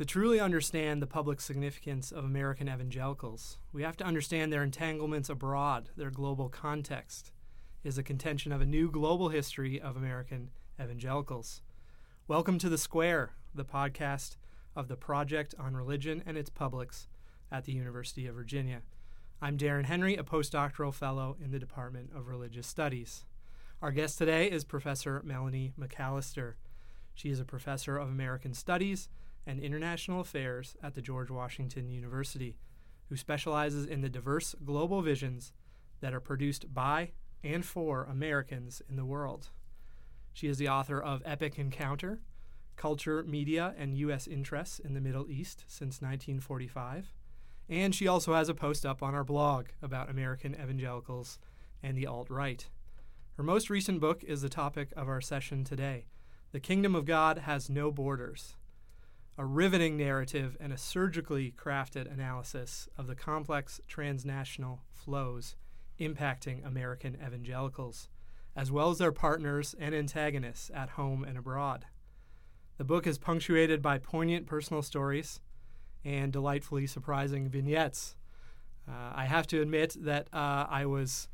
To truly understand the public significance of American evangelicals, we have to understand their entanglements abroad, their global context, is a contention of a new global history of American evangelicals. Welcome to The Square, the podcast of the Project on Religion and its Publics at the University of Virginia. I'm Daryn Henry, a postdoctoral fellow in the Department of Religious Studies. Our guest today is Professor Melani McAlister. She is a professor of American Studies and International Affairs at the George Washington University, who specializes in the diverse global visions that are produced by and for Americans in the world. She is the author of Epic Encounter Culture, Media, and U.S. Interests in the Middle East since 1945. And she also has a post up on our blog about American evangelicals and the alt right. Her most recent book is the topic of our session today The Kingdom of God Has No Borders a riveting narrative and a surgically crafted analysis of the complex transnational flows impacting American evangelicals, as well as their partners and antagonists at home and abroad. The book is punctuated by poignant personal stories and delightfully surprising vignettes. Uh, I have to admit that uh, I was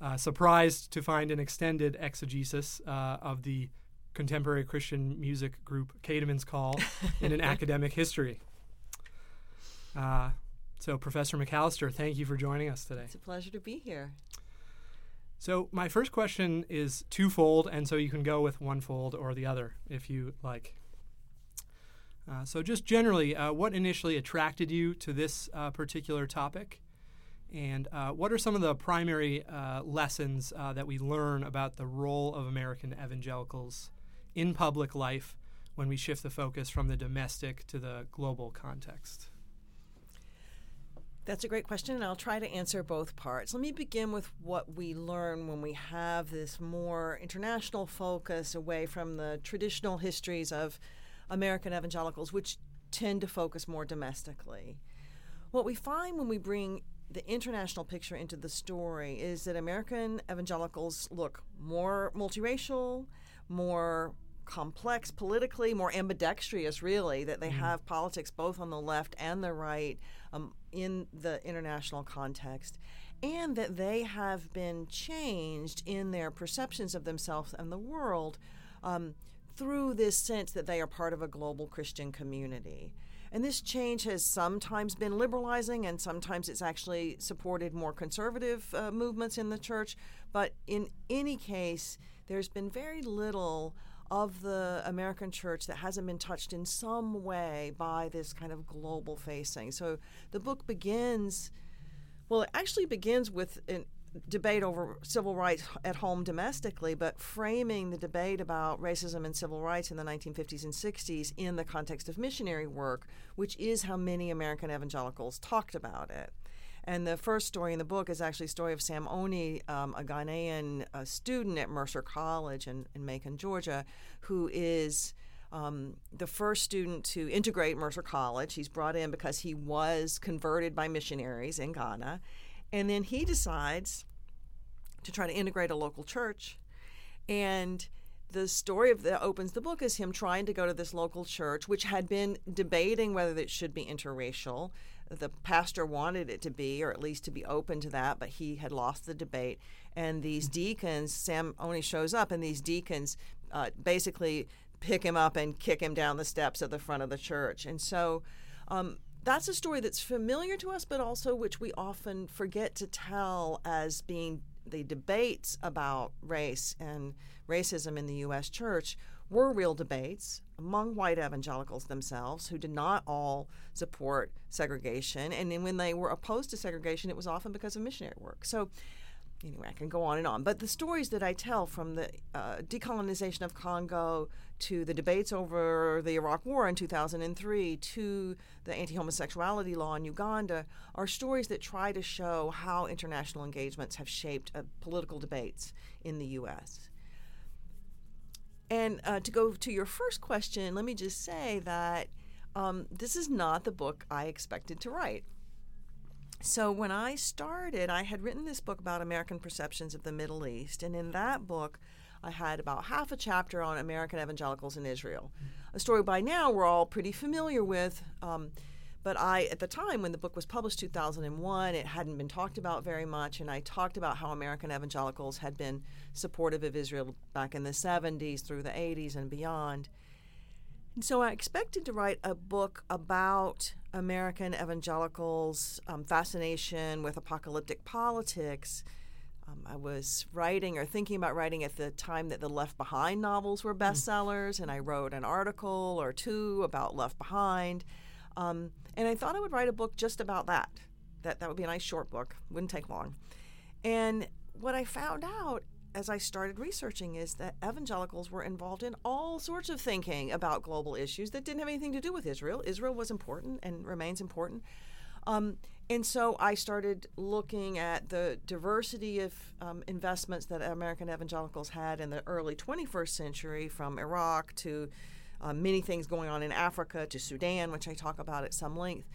uh, surprised to find an extended exegesis uh, of the contemporary Christian music group Caedmon's Call in an academic history. Uh, so, Professor McAlister, thank you for joining us today. It's a pleasure to be here. So, my first question is twofold, and so you can go with one fold or the other if you like. Uh, so, just generally, uh, what initially attracted you to this uh, particular topic? And uh, what are some of the primary uh, lessons uh, that we learn about the role of American evangelicals in public life when we shift the focus from the domestic to the global context? That's a great question, and I'll try to answer both parts. Let me begin with what we learn when we have this more international focus away from the traditional histories of American evangelicals, which tend to focus more domestically. What we find when we bring the international picture into the story is that American evangelicals look more multiracial, more complex politically, more ambidextrous, really, that they mm have politics both on the left and the right um, in the international context, and that they have been changed in their perceptions of themselves and the world um, through this sense that they are part of a global Christian community. And this change has sometimes been liberalizing, and sometimes it's actually supported more conservative uh, movements in the church. But in any case, there's been very little of the American church that hasn't been touched in some way by this kind of global facing. So the book begins, well, it actually begins with an debate over civil rights at home domestically, but framing the debate about racism and civil rights in the 1950s and 60s in the context of missionary work, which is how many American evangelicals talked about it. And the first story in the book is actually a story of Sam Oni, um, a Ghanaian uh, student at Mercer College in, in Macon, Georgia, who is um, the first student to integrate Mercer College. He's brought in because he was converted by missionaries in Ghana. And then he decides to try to integrate a local church. And the story of that opens the book is him trying to go to this local church, which had been debating whether it should be interracial. The pastor wanted it to be, or at least to be open to that, but he had lost the debate. And these deacons, Sam Oni shows up, and these deacons uh, basically pick him up and kick him down the steps of the front of the church. And so um, that's a story that's familiar to us, but also which we often forget to tell as being the debates about race and racism in the U.S. church were real debates among white evangelicals themselves who did not all support segregation. And then when they were opposed to segregation, it was often because of missionary work. So anyway, I can go on and on. But the stories that I tell from the uh, decolonization of Congo to the debates over the Iraq War in 2003 to the anti homosexuality law in Uganda are stories that try to show how international engagements have shaped uh, political debates in the U.S. And uh, to go to your first question, let me just say that um, this is not the book I expected to write. So when I started, I had written this book about American perceptions of the Middle East, and in that book, I had about half a chapter on American evangelicals in Israel, a story by now we're all pretty familiar with. Um, but I, at the time when the book was published, 2001, it hadn't been talked about very much, and I talked about how American evangelicals had been supportive of Israel back in the 70s through the 80s and beyond. And so I expected to write a book about American evangelicals' um, fascination with apocalyptic politics. Um, I was writing or thinking about writing at the time that the Left Behind novels were hmm. bestsellers, and I wrote an article or two about Left Behind. Um, and I thought I would write a book just about that. That that would be a nice short book, wouldn't take long. And what I found out as I started researching is that evangelicals were involved in all sorts of thinking about global issues that didn't have anything to do with Israel. Israel was important and remains important. Um, and so I started looking at the diversity of um, investments that American evangelicals had in the early 21st century, from Iraq to uh, many things going on in Africa to Sudan, which I talk about at some length.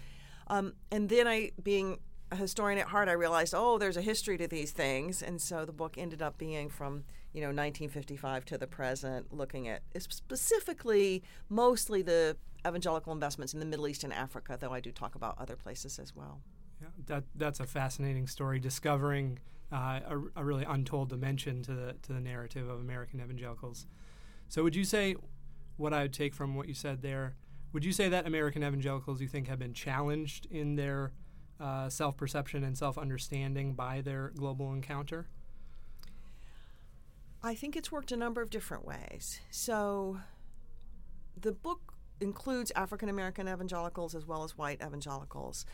Um, and then I, being a historian at heart, I realized, oh, there's a history to these things, and so the book ended up being from you know 1955 to the present, looking at specifically mostly the evangelical investments in the Middle East and Africa, though I do talk about other places as well. Yeah, that that's a fascinating story, discovering uh, a, a, really untold dimension to the to the narrative of American evangelicals. So, would you say what I would take from what you said there? Would you say that American evangelicals you think have been challenged in their uh, self perception and self understanding by their global encounter? I think it's worked a number of different ways. So, the book includes African American evangelicals as well as white evangelicals.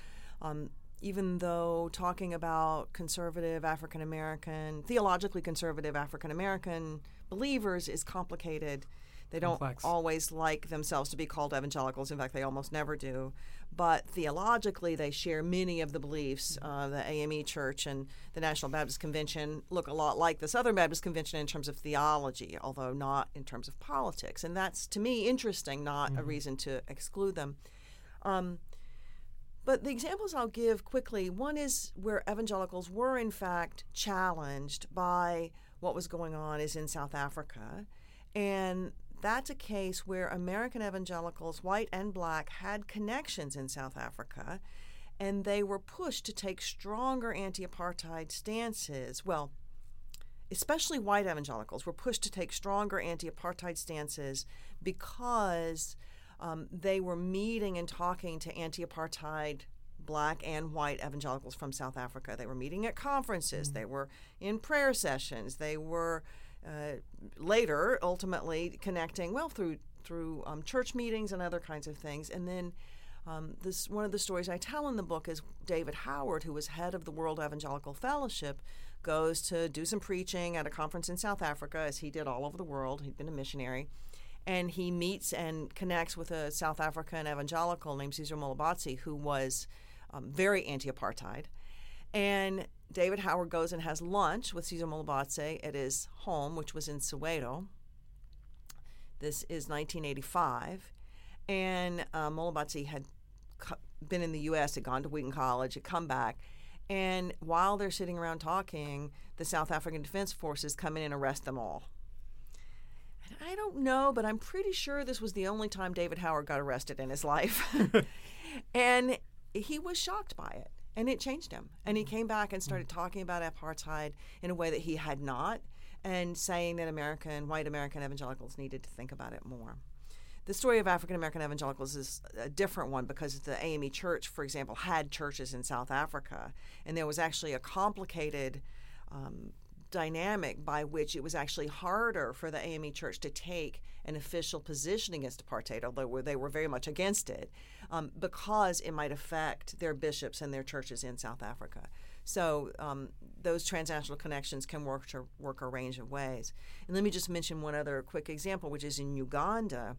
Um, even though talking about conservative African American, theologically conservative African American believers is complicated, they don't Complex. always like themselves to be called evangelicals. In fact, they almost never do. But theologically, they share many of the beliefs. Uh, the AME Church and the National Baptist Convention look a lot like the Southern Baptist Convention in terms of theology, although not in terms of politics. And that's, to me, interesting, not mm-hmm. a reason to exclude them. Um, but the examples I'll give quickly one is where evangelicals were, in fact, challenged by what was going on, is in South Africa. And that's a case where American evangelicals, white and black, had connections in South Africa, and they were pushed to take stronger anti apartheid stances. Well, especially white evangelicals were pushed to take stronger anti apartheid stances because um, they were meeting and talking to anti apartheid black and white evangelicals from South Africa. They were meeting at conferences, mm-hmm. they were in prayer sessions, they were uh, later ultimately connecting well through through um, church meetings and other kinds of things. And then um, this one of the stories I tell in the book is David Howard, who was head of the World Evangelical Fellowship, goes to do some preaching at a conference in South Africa, as he did all over the world. He'd been a missionary, and he meets and connects with a South African evangelical named Caesar Molebatsi, who was um, very anti-apartheid, and David Howard goes and has lunch with Caesar Molebatsi at his home, which was in Soweto. This is 1985. And uh, had been in the U.S., had gone to Wheaton College, had come back. And while they're sitting around talking, the South African Defense Forces come in and arrest them all. And I don't know, but I'm pretty sure this was the only time David Howard got arrested in his life. and he was shocked by it and it changed him. And he came back and started talking about apartheid in a way that he had not, and saying that American, white American evangelicals needed to think about it more. The story of African American evangelicals is a different one because the AME Church, for example, had churches in South Africa, and there was actually a complicated um, dynamic by which it was actually harder for the AME Church to take an official position against apartheid, although they were very much against it, um, because it might affect their bishops and their churches in South Africa. So um, those transnational connections can work to work a range of ways. And let me just mention one other quick example, which is in Uganda,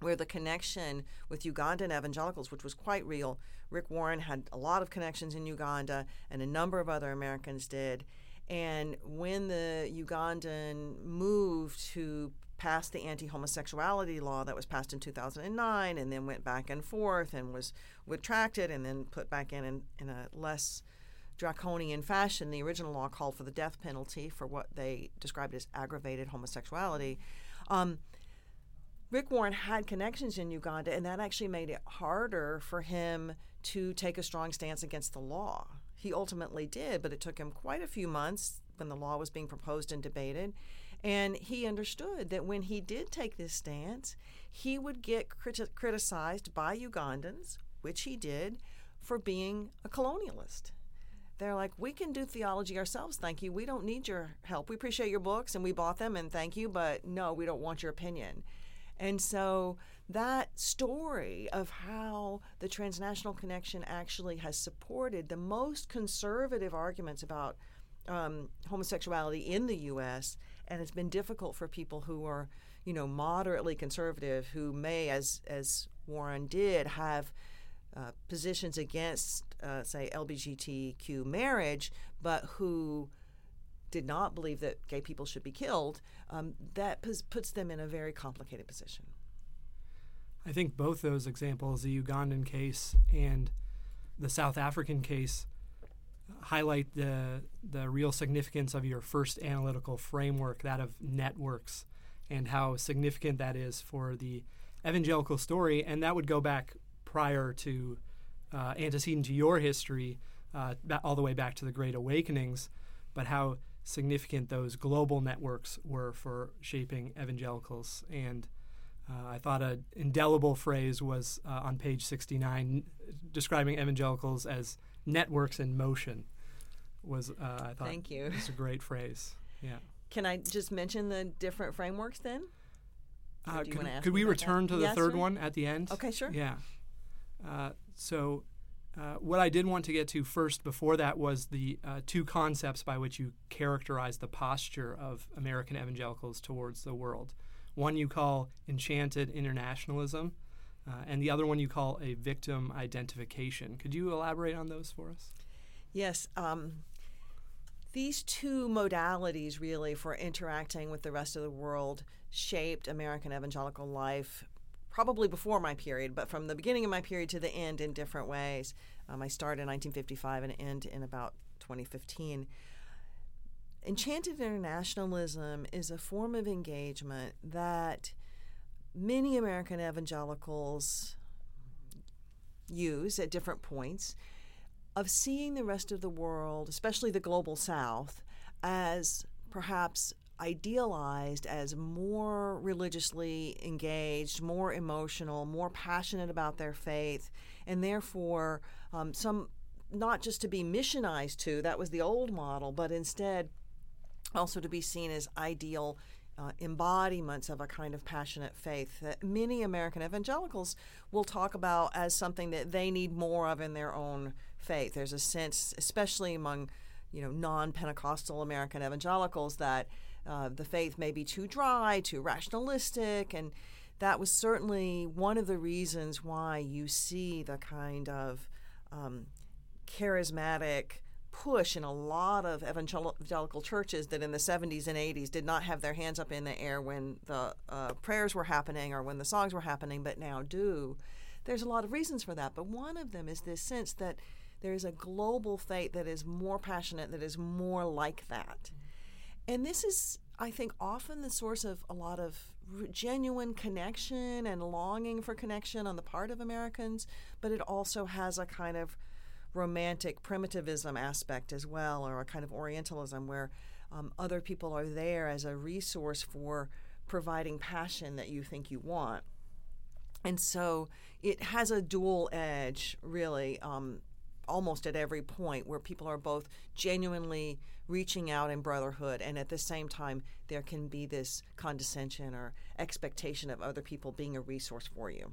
where the connection with Ugandan evangelicals, which was quite real, Rick Warren had a lot of connections in Uganda, and a number of other Americans did. And when the Ugandan moved to pass the anti homosexuality law that was passed in 2009 and then went back and forth and was retracted and then put back in in, in a less draconian fashion. The original law called for the death penalty for what they described as aggravated homosexuality. Um, Rick Warren had connections in Uganda, and that actually made it harder for him to take a strong stance against the law. He ultimately did, but it took him quite a few months when the law was being proposed and debated. And he understood that when he did take this stance, he would get criti- criticized by Ugandans, which he did, for being a colonialist. They're like, we can do theology ourselves, thank you. We don't need your help. We appreciate your books and we bought them and thank you, but no, we don't want your opinion. And so that story of how the transnational connection actually has supported the most conservative arguments about um, homosexuality in the U.S. and it's been difficult for people who are, you know, moderately conservative who may, as as Warren did, have uh, positions against, uh, say, LGBTQ marriage, but who did not believe that gay people should be killed, um, that puts them in a very complicated position. I think both those examples, the Ugandan case and the South African case, highlight the the real significance of your first analytical framework, that of networks, and how significant that is for the evangelical story. And that would go back prior to uh, antecedent to your history, uh, all the way back to the Great Awakenings, but how significant those global networks were for shaping evangelicals. And uh, I thought an indelible phrase was uh, on page 69 describing evangelicals as networks in motion. Was uh, I thought Thank you. It's a great phrase. Yeah. Can I just mention the different frameworks then? Uh, could, could we return that? to the Yes, third one at the end? Okay, sure. Yeah. Uh, so, uh, what I did want to get to first before that was the uh, two concepts by which you characterize the posture of American evangelicals towards the world. One you call enchanted internationalism, uh, and the other one you call a victim identification. Could you elaborate on those for us? Yes. Um, these two modalities, really, for interacting with the rest of the world, shaped American evangelical life probably before my period, but from the beginning of my period to the end in different ways. Um, I started in 1955 and end in about 2015. Enchanted internationalism is a form of engagement that many American evangelicals use at different points of seeing the rest of the world, especially the global south, as perhaps idealized as more religiously engaged, more emotional, more passionate about their faith, and therefore um, some not just to be missionized to, that was the old model, but instead also to be seen as ideal uh, embodiments of a kind of passionate faith that many American evangelicals will talk about as something that they need more of in their own faith. There's a sense, especially among you know non-Pentecostal American evangelicals, that uh, the faith may be too dry, too rationalistic, and that was certainly one of the reasons why you see the kind of um, charismatic push in a lot of evangelical churches that in the 70s and 80s did not have their hands up in the air when the uh, prayers were happening or when the songs were happening, but now do. There's a lot of reasons for that, but one of them is this sense that there is a global faith that is more passionate, that is more like that. And this is, I think, often the source of a lot of genuine connection and longing for connection on the part of Americans, but it also has a kind of romantic primitivism aspect as well, or a kind of Orientalism where um, other people are there as a resource for providing passion that you think you want. And so it has a dual edge, really, um, almost at every point, where people are both genuinely reaching out in brotherhood, and at the same time, there can be this condescension or expectation of other people being a resource for you.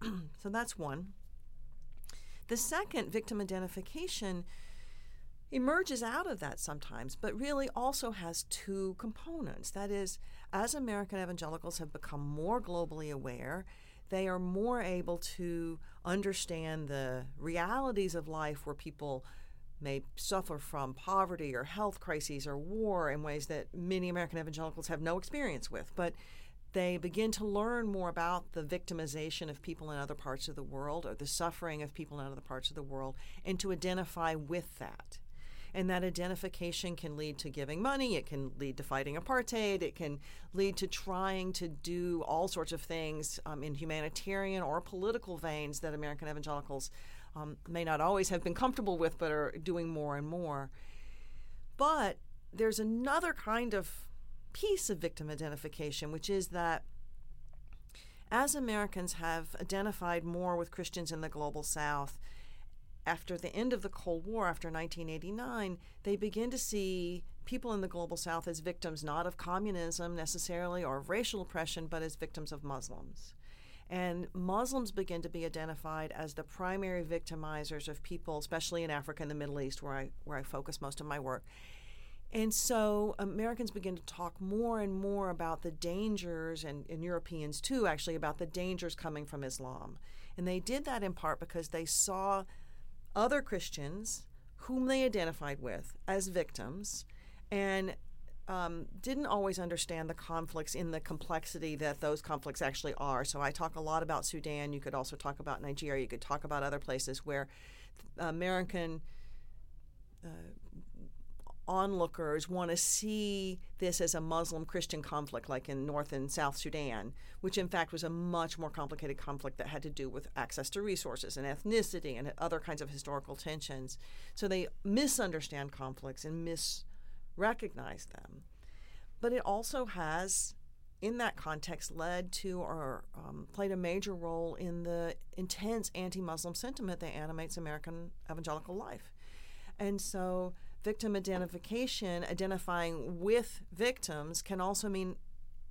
so that's one. The second, victim identification, emerges out of that sometimes, but really also has two components. That is, as American evangelicals have become more globally aware, they are more able to understand the realities of life where people may suffer from poverty or health crises or war in ways that many American evangelicals have no experience with. But they begin to learn more about the victimization of people in other parts of the world or the suffering of people in other parts of the world and to identify with that. And that identification can lead to giving money, it can lead to fighting apartheid, it can lead to trying to do all sorts of things um, in humanitarian or political veins that American evangelicals um, may not always have been comfortable with, but are doing more and more. But there's another kind of piece of victim identification, which is that as Americans have identified more with Christians in the global south, after the end of the Cold War, after 1989, they begin to see people in the global south as victims not of communism necessarily or of racial oppression, but as victims of Muslims. And Muslims begin to be identified as the primary victimizers of people, especially in Africa and the Middle East, where I, where I focus most of my work. And so Americans begin to talk more and more about the dangers, and, and, Europeans too, actually, about the dangers coming from Islam. And they did that in part because they saw other Christians whom they identified with as victims and um, didn't always understand the conflicts in the complexity that those conflicts actually are. So I talk a lot about Sudan. You could also talk about Nigeria. You could talk about other places where American uh, onlookers want to see this as a Muslim Christian conflict, like in North and South Sudan, which in fact was a much more complicated conflict that had to do with access to resources and ethnicity and other kinds of historical tensions. So they misunderstand conflicts and misrecognize them. But it also has, in that context, led to or um, played a major role in the intense anti Muslim sentiment that animates American evangelical life. And so victim identification, identifying with victims, can also mean,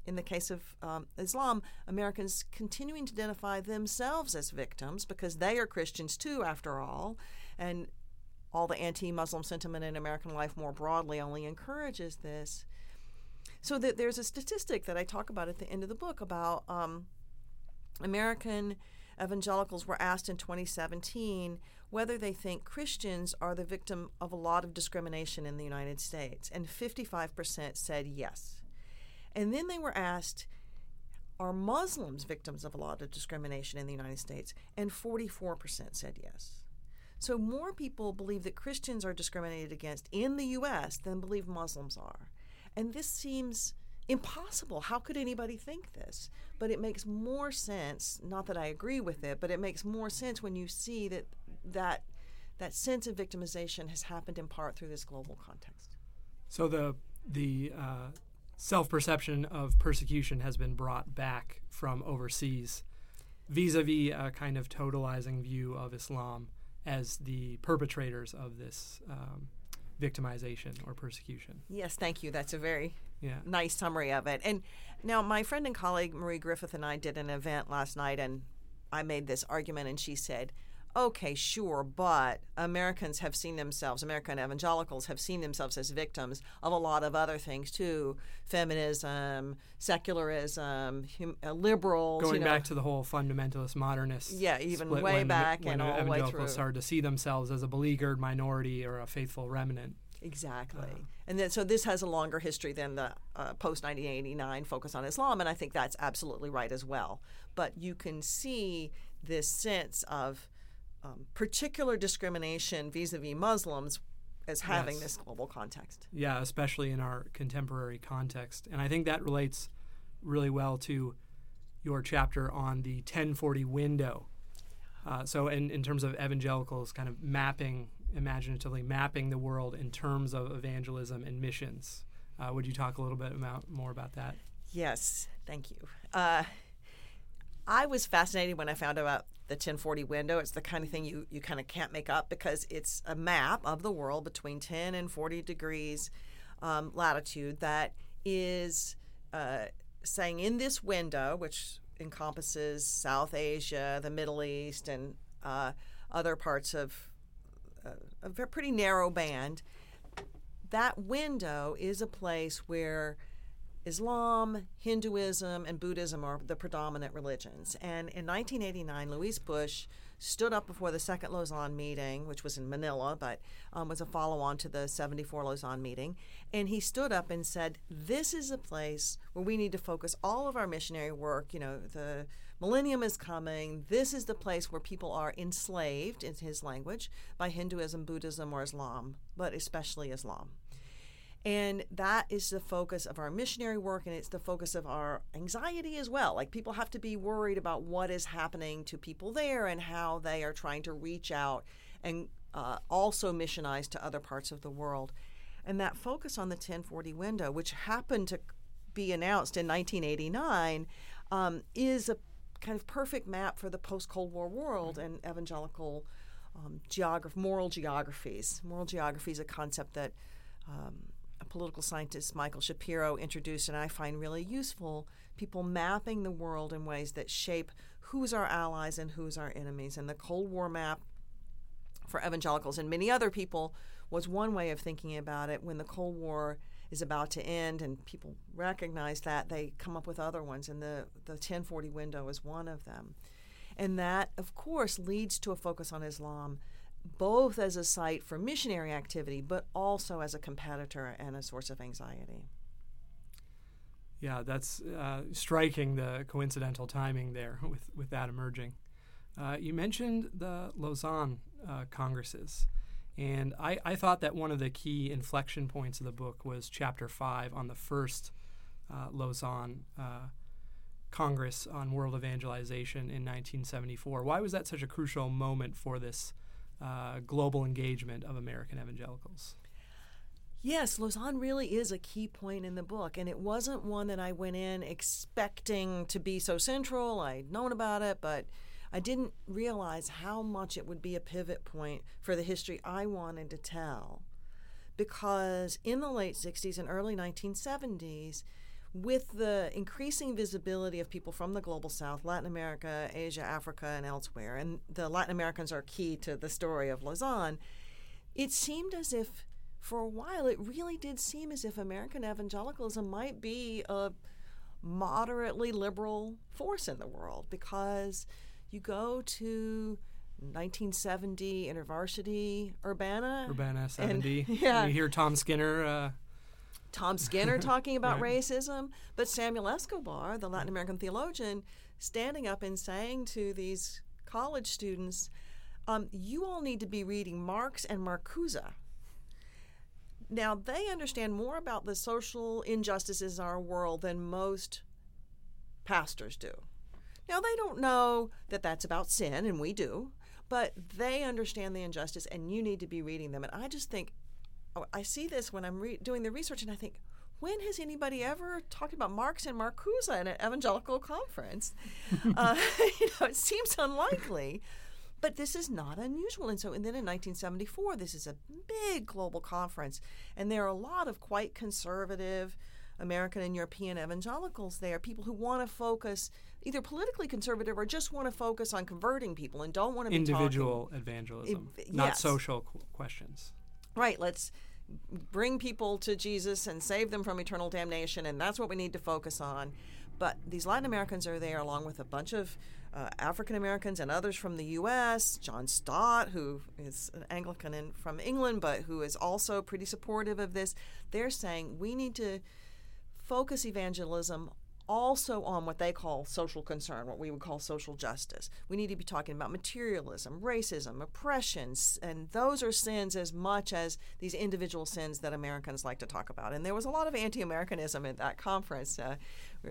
in the case of um, Islam, Americans continuing to identify themselves as victims because they are Christians too, after all. And all the anti Muslim sentiment in American life more broadly only encourages this. So that there's a statistic that I talk about at the end of the book about um, American evangelicals were asked in 2017 whether they think Christians are the victim of a lot of discrimination in the United States, and 55% said yes. And then they were asked, are Muslims victims of a lot of discrimination in the United States? And 44% said yes. So more people believe that Christians are discriminated against in the U.S. than believe Muslims are. And this seems impossible. How could anybody think this? But it makes more sense, not that I agree with it, but it makes more sense when you see that that that sense of victimization has happened in part through this global context. So the the uh, self perception of persecution has been brought back from overseas, vis-a-vis a kind of totalizing view of Islam as the perpetrators of this um, victimization or persecution. Yes, thank you. That's a very yeah. nice summary of it. And now, my friend and colleague Marie Griffith and I did an event last night, and I made this argument, and she said, okay, sure, but Americans have seen themselves, American evangelicals have seen themselves as victims of a lot of other things too feminism, secularism, hum, uh, liberals. Going you know. back to the whole fundamentalist modernist. Yeah, even way back when, and when all the way through. Evangelicals started to see themselves as a beleaguered minority or a faithful remnant. Exactly. Uh, and then, so this has a longer history than the uh, post 1989 focus on Islam, and I think that's absolutely right as well. But you can see this sense of um, particular discrimination vis-a-vis Muslims as having yes. this global context. Yeah, especially in our contemporary context, and I think that relates really well to your chapter on the 1040 window. Uh, so, in, in terms of evangelicals, kind of mapping imaginatively mapping the world in terms of evangelism and missions. Uh, would you talk a little bit about, more about that? Yes, thank you. Uh, I was fascinated when I found out the 1040 window. It's the kind of thing you, you kind of can't make up because it's a map of the world between 10 and 40 degrees um, latitude that is uh, saying in this window, which encompasses South Asia, the Middle East, and uh, other parts of uh, a pretty narrow band. That window is a place where Islam, Hinduism, and Buddhism are the predominant religions. And in 1989, Luis Bush stood up before the second Lausanne meeting, which was in Manila, but um, was a follow on to the 74 Lausanne meeting. And he stood up and said, This is a place where we need to focus all of our missionary work, you know, the millennium is coming. This is the place where people are enslaved, in his language, by Hinduism, Buddhism, or Islam, but especially Islam. And that is the focus of our missionary work, and it's the focus of our anxiety as well. Like, people have to be worried about what is happening to people there and how they are trying to reach out and uh, also missionize to other parts of the world. And that focus on the 1040 window, which happened to be announced in 1989, um, is a kind of perfect map for the post Cold War world and evangelical um, geograph- moral geographies. Moral geography is a concept that um, political scientist, Michael Shapiro, introduced, and I find really useful. People mapping the world in ways that shape who's our allies and who's our enemies. And the Cold War map for evangelicals and many other people was one way of thinking about it. When the Cold War is about to end and people recognize that, they come up with other ones, and the, the 1040 window is one of them. And that, of course, leads to a focus on Islam, both as a site for missionary activity, but also as a competitor and a source of anxiety. Yeah, that's uh, striking the coincidental timing there with, with that emerging. Uh, you mentioned the Lausanne uh, congresses. And I, I thought that one of the key inflection points of the book was chapter five on the first uh, Lausanne uh, Congress on World Evangelization in 1974. Why was that such a crucial moment for this uh, global engagement of American evangelicals? Yes, Lausanne really is a key point in the book, and it wasn't one that I went in expecting to be so central. I'd known about it, but I didn't realize how much it would be a pivot point for the history I wanted to tell. Because in the late 60s and early 1970s, with the increasing visibility of people from the global south, Latin America, Asia, Africa, and elsewhere, and the Latin Americans are key to the story of Lausanne, it seemed as if, for a while, it really did seem as if American evangelicalism might be a moderately liberal force in the world because you go to 1970 InterVarsity Urbana. Urbana 70. And, yeah. You hear Tom Skinner. Uh, Tom Skinner talking about Right. racism, but Samuel Escobar, the Latin American theologian, standing up and saying to these college students, um, you all need to be reading Marx and Marcuse. Now, they understand more about the social injustices in our world than most pastors do. Now, they don't know that that's about sin, and we do, but they understand the injustice, and you need to be reading them. And I just think, I see this when I'm re- doing the research, and I think, when has anybody ever talked about Marx and Marcuse at an evangelical conference? uh, you know, it seems unlikely. But this is not unusual. And so, and then in 1974, this is a big global conference, and there are a lot of quite conservative American and European evangelicals there, people who want to focus either politically conservative or just want to focus on converting people and don't want to be talking- individual evangelism, If- not yes. social qu- questions. Right, let's bring people to Jesus and save them from eternal damnation, and that's what we need to focus on. But these Latin Americans are there along with a bunch of uh, African Americans and others from the U.S. John Stott, who is an Anglican from England, but who is also pretty supportive of this. They're saying we need to focus evangelism also on what they call social concern, what we would call social justice. We need to be talking about materialism, racism, oppressions, and those are sins as much as these individual sins that Americans like to talk about. And there was a lot of anti Americanism at that conference. Uh, uh,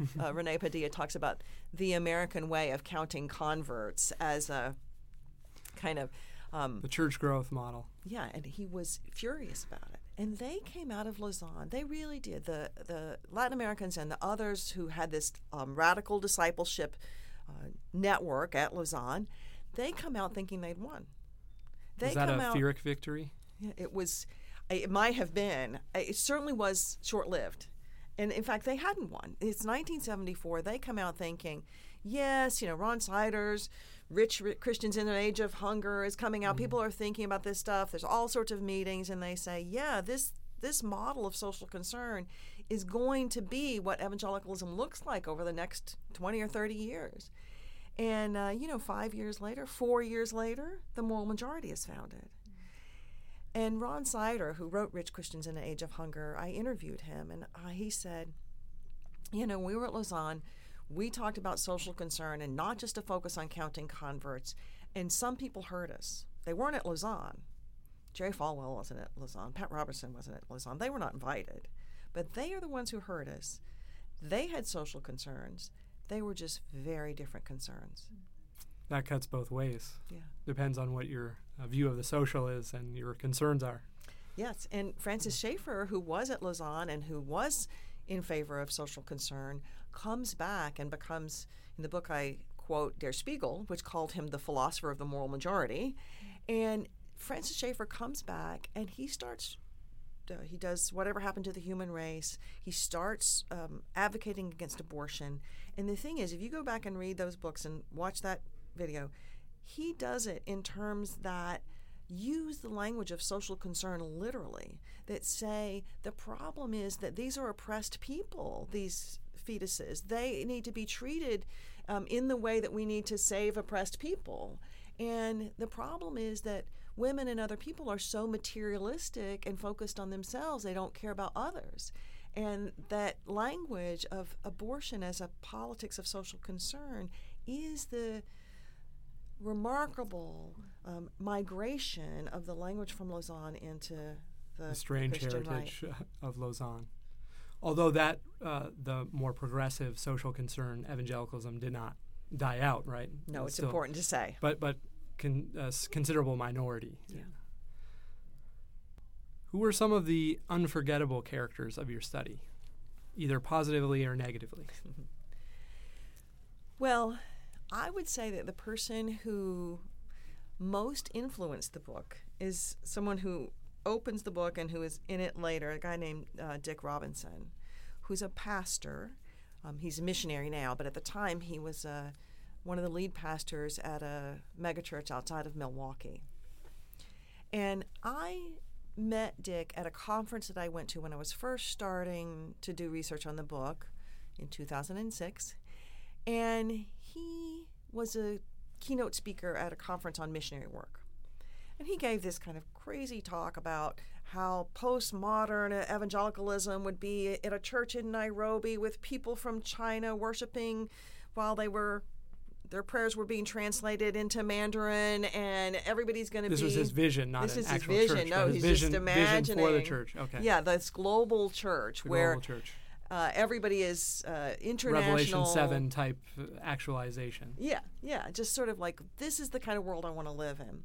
René Padilla talks about the American way of counting converts as a kind of um, The church growth model. yeah, and he was furious about it. And they came out of Lausanne. They really did. The the Latin Americans and the others who had this um, radical discipleship uh, network at Lausanne, they come out thinking they'd won. They Is that a come out. Pyrrhic victory? Yeah, It was, it might have been. It certainly was short lived. And in fact, they hadn't won. It's 1974. They come out thinking, yes, you know, Ron Sider's, rich, ri Christians in an age of hunger is coming out. People are thinking about this stuff. There's all sorts of meetings, and they say, yeah, this this model of social concern is going to be what evangelicalism looks like over the next 20 or 30 years. And, uh, you know, five years later, four years later, the moral majority is founded. And Ron Sider, who wrote Rich Christians in an Age of Hunger, I interviewed him and uh, he said, You know, we were at Lausanne. We talked about social concern and not just a focus on counting converts. And some people heard us. They weren't at Lausanne. Jerry Falwell wasn't at Lausanne. Pat Robertson wasn't at Lausanne. They were not invited. But they are the ones who heard us. They had social concerns. They were just very different concerns. That cuts both ways. Yeah. Depends on what your uh, view of the social is and your concerns are. Yes, and Francis Schaeffer, who was at Lausanne and who was in favor of social concern, comes back and becomes, in the book I quote Der Spiegel, which called him the philosopher of the moral majority. And Francis Schaeffer comes back and he starts, uh, he does whatever happened to the human race. He starts um, advocating against abortion. And the thing is, if you go back and read those books and watch that video, he does it in terms that use the language of social concern literally, that say the problem is that these are oppressed people, these fetuses. They need to be treated um, in the way that we need to save oppressed people. And the problem is that women and other people are so materialistic and focused on themselves, they don't care about others. And that language of abortion as a politics of social concern is the remarkable um, migration of the language from Lausanne into the, The strange Christian heritage right. of Lausanne. Although that, uh, the more progressive social concern, evangelicalism, did not die out, right? No, it's still- important to say. But, but con, uh, considerable minority. Yeah. Who were some of the unforgettable characters of your study, either positively or negatively? Well, I would say that the person who most influenced the book is someone who opens the book and who is in it later, a guy named uh, Dick Robinson, who's a pastor. Um, he's a missionary now, but at the time he was uh, one of the lead pastors at a megachurch outside of Milwaukee. And I met Dick at a conference that I went to when I was first starting to do research on the book in 2006. And he was a keynote speaker at a conference on missionary work. And he gave this kind of crazy talk about how postmodern evangelicalism would be at a church in Nairobi with people from China worshiping while they were their prayers were being translated into Mandarin and everybody's going to be This was his vision, not this an is his vision. church. No, his he's vision, just vision for the imagining- church. Okay. Yeah, this global church The where global church. uh, everybody is uh, international. Revelation 7 type actualization. Yeah, yeah, just sort of like this is the kind of world I want to live in.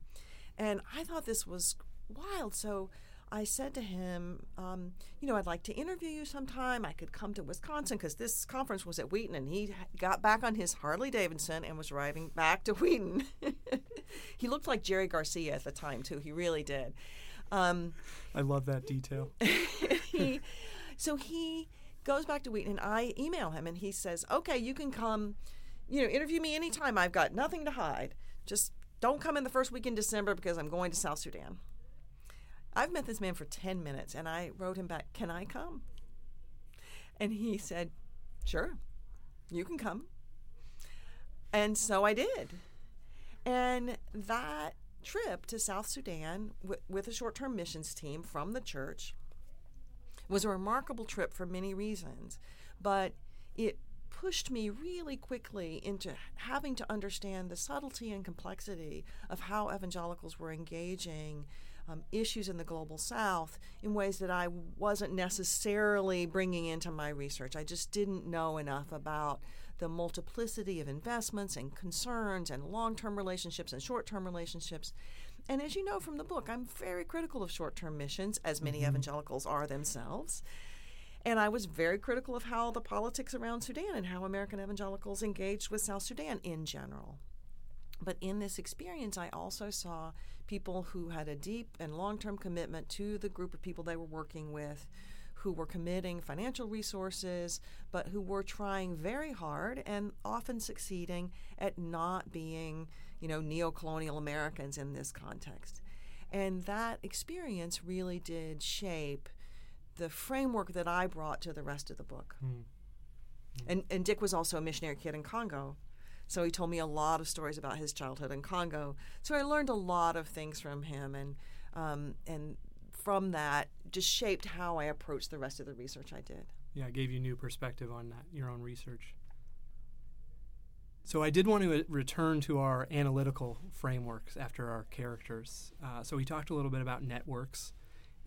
And I thought this was wild. So I said to him, um, you know, I'd like to interview you sometime. I could come to Wisconsin because this conference was at Wheaton, and he got back on his Harley Davidson and was riding back to Wheaton. he looked like Jerry Garcia at the time, too. He really did. Um, I love that detail. he, so he goes back to Wheaton, and I email him, and he says, "Okay, you can come, you know, interview me anytime. I've got nothing to hide. Just don't come in the first week in December because I'm going to South Sudan." I've met this man for ten minutes, and I wrote him back, "Can I come?" And he said, "Sure, you can come." And so I did. And that trip to South Sudan with a short term missions team from the church was a remarkable trip for many reasons, but it pushed me really quickly into having to understand the subtlety and complexity of how evangelicals were engaging um, issues in the global south in ways that I wasn't necessarily bringing into my research. I just didn't know enough about the multiplicity of investments and concerns and long term relationships and short term relationships. And as you know from the book, I'm very critical of short term missions, as many evangelicals are themselves. And I was very critical of how the politics around Sudan and how American evangelicals engaged with South Sudan in general. But in this experience, I also saw people who had a deep and long term commitment to the group of people they were working with, who were committing financial resources, but who were trying very hard and often succeeding at not being, you know, neo colonial Americans in this context. And that experience really did shape the framework that I brought to the rest of the book. Hmm. And, and Dick was also a missionary kid in Congo. So he told me a lot of stories about his childhood in Congo. So I learned a lot of things from him, and um, and from that just shaped how I approached the rest of the research I did. Yeah, it gave you new perspective on that, your own research. So I did want to uh, return to our analytical frameworks after our characters. Uh, so we talked a little bit about networks,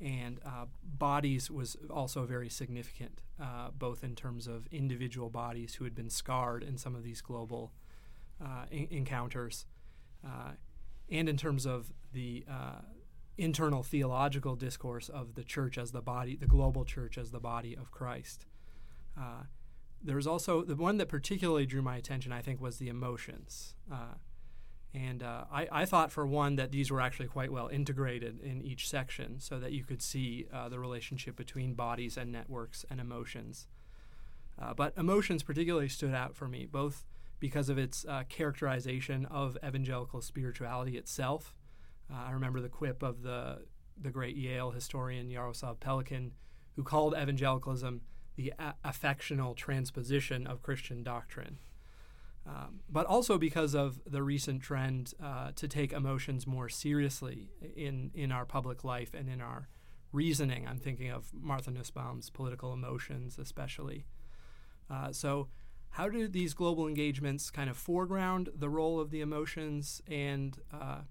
and uh, bodies was also very significant, uh, both in terms of individual bodies who had been scarred in some of these global uh, in- encounters, uh, and in terms of the internal theological discourse of the church as the body, the global church as the body of Christ. Uh, there was also the one that particularly drew my attention, I think, was the emotions. And uh, I, I, thought, for one, that these were actually quite well integrated in each section so that you could see uh, the relationship between bodies and networks and emotions. Uh, but emotions particularly stood out for me, both because of its uh, characterization of evangelical spirituality itself. Uh, I remember the quip of the, the great Yale historian Jaroslav Pelikan, who called evangelicalism the a- affectional transposition of Christian doctrine. Um, but also because of the recent trend uh, to take emotions more seriously in, in our public life and in our reasoning. I'm thinking of Martha Nussbaum's political emotions, especially. Uh, so, how do these global engagements kind of foreground the role of the emotions and uh,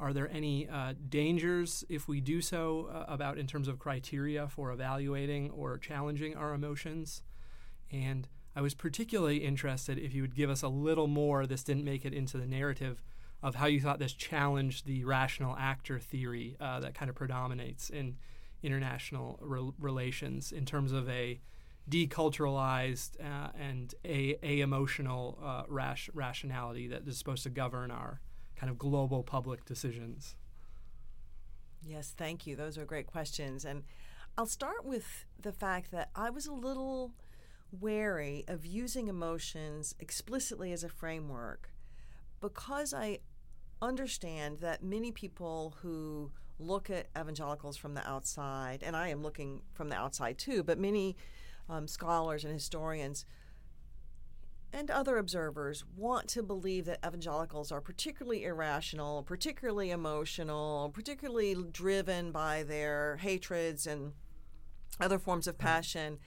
are there any uh, dangers if we do so uh, about in terms of criteria for evaluating or challenging our emotions? And I was particularly interested if you would give us a little more, this didn't make it into the narrative, of how you thought this challenged the rational actor theory uh, that kind of predominates in international re- relations in terms of a deculturalized uh, and a, a emotional uh, rash- rationality that is supposed to govern our kind of global public decisions? Yes, thank you. Those are great questions. And I'll start with the fact that I was a little wary of using emotions explicitly as a framework because I understand that many people who look at evangelicals from the outside, and I am looking from the outside too, but many um, scholars and historians and other observers want to believe that evangelicals are particularly irrational, particularly emotional, particularly driven by their hatreds and other forms of passion.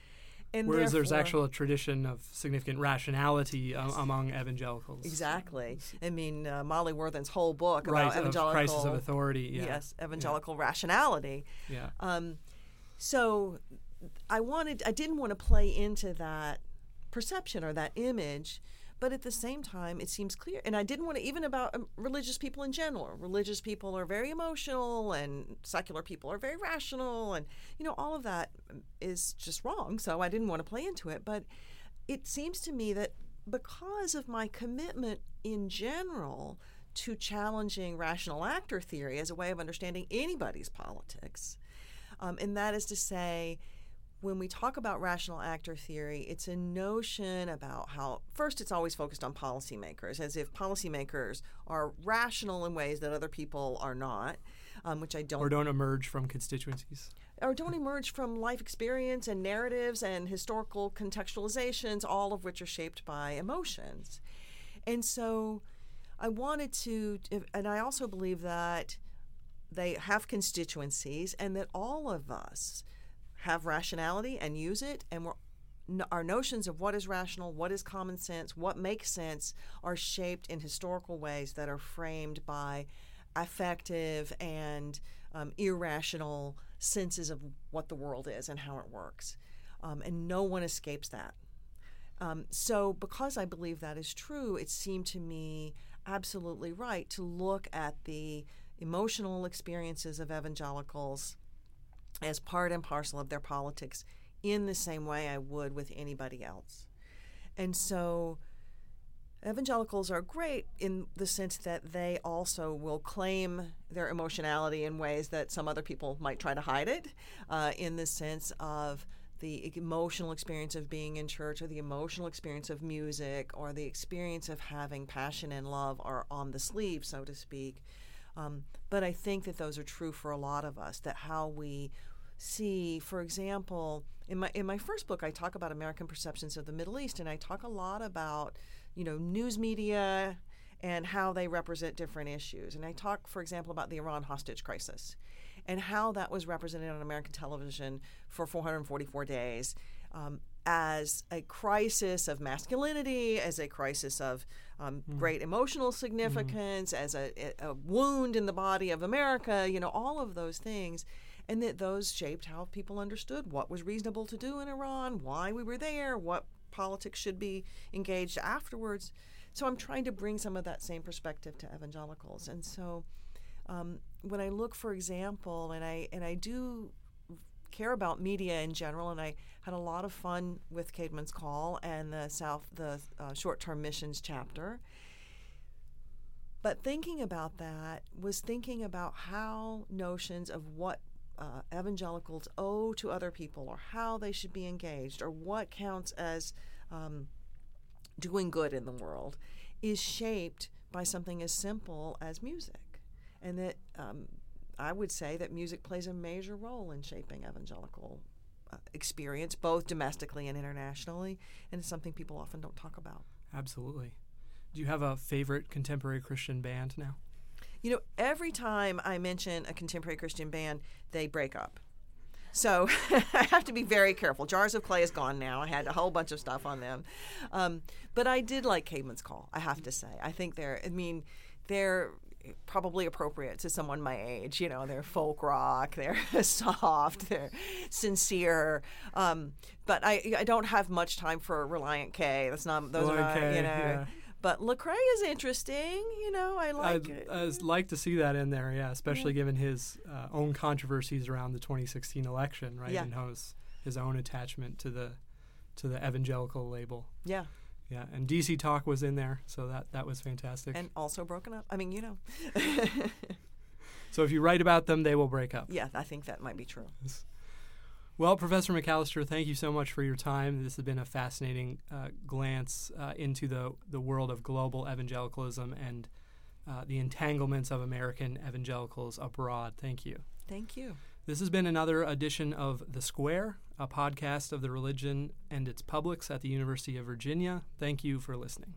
And Whereas there's actual a tradition of significant rationality uh, among evangelicals. Exactly. I mean, uh, Molly Worthen's whole book right, about evangelical crisis of authority. Yeah. Yes, evangelical yeah. rationality. Yeah. Um, so I wanted, I didn't want to play into that perception or that image but at the same time it seems clear and i didn't want to even about um, religious people in general. Religious people are very emotional and secular people are very rational and you know all of that um, just wrong so i didn't want to play into it. But it seems to me that because of my commitment in general to challenging rational actor theory as a way of understanding anybody's politics um, and that is to say when we talk about rational actor theory, it's a notion about how, first, it's always focused on policymakers, as if policymakers are rational in ways that other people are not, um, which I don't. Or don't emerge from constituencies. Or don't emerge from life experience and narratives and historical contextualizations, all of which are shaped by emotions. And so I wanted to, and I also believe that they have constituencies and that all of us have rationality and use it, and our notions of what is rational, what is common sense, what makes sense are shaped in historical ways that are framed by affective and um, irrational senses of what the world is and how it works. Um, and no one escapes that. Um, so, because I believe that is true, it seemed to me absolutely right to look at the emotional experiences of evangelicals as part and parcel of their politics in the same way I would with anybody else. And so evangelicals are great in the sense that they also will claim their emotionality in ways that some other people might try to hide it, uh, in the sense of the emotional experience of being in church or the emotional experience of music or the experience of having passion and love are on the sleeve, so to speak. Um, but I think that those are true for a lot of us, that how we see, for example, in my in my first book, I talk about American perceptions of the Middle East, and I talk a lot about you know news media and how they represent different issues. And I talk, for example, about the Iran hostage crisis and how that was represented on American television for 444 days. Um, as a crisis of masculinity, as a crisis of um, Mm. great emotional significance, as a, a wound in the body of America, you know, all of those things. And that those shaped how people understood what was reasonable to do in Iran, why we were there, what politics should be engaged afterwards. So I'm trying to bring some of that same perspective to evangelicals. And so um, when I look, for example, and I and I do care about media in general, and I had a lot of fun with Caedmon's Call and the South, the uh, short-term missions chapter. But thinking about that was thinking about how notions of what uh, evangelicals owe to other people, or how they should be engaged, or what counts as um, doing good in the world, is shaped by something as simple as music, and that um, I would say that music plays a major role in shaping evangelical uh, experience, both domestically and internationally, and it's something people often don't talk about. Absolutely. Do you have a favorite contemporary Christian band now? You know, every time I mention a contemporary Christian band, they break up. So I have to be very careful. Jars of Clay is gone now. I had a whole bunch of stuff on them. Um, but I did like Caedmon's Call, I have to say. I think they're, I mean, they're probably appropriate to someone my age. You know, they're folk rock, they're soft, they're sincere. Um, but I, I don't have much time for Relient K. That's not, those Relient are not, K, you know. yeah. But Lecrae is interesting. You know, I like I'd, it. I'd like to see that in there, yeah, especially given his uh, own controversies around the 2016 election, right? Yeah. And his, his own attachment to the to the evangelical label. yeah. Yeah, and DC Talk was in there, so that that was fantastic. and also broken up. I mean, you know. so if you write about them, they will break up. yeah, I think that might be true. Well, Professor McAlister, thank you so much for your time. This has been a fascinating uh, glance uh, into the, the world of global evangelicalism and uh, the entanglements of American evangelicals abroad. Thank you. Thank you. This has been another edition of The Square, a podcast of the religion and its publics at the University of Virginia. Thank you for listening.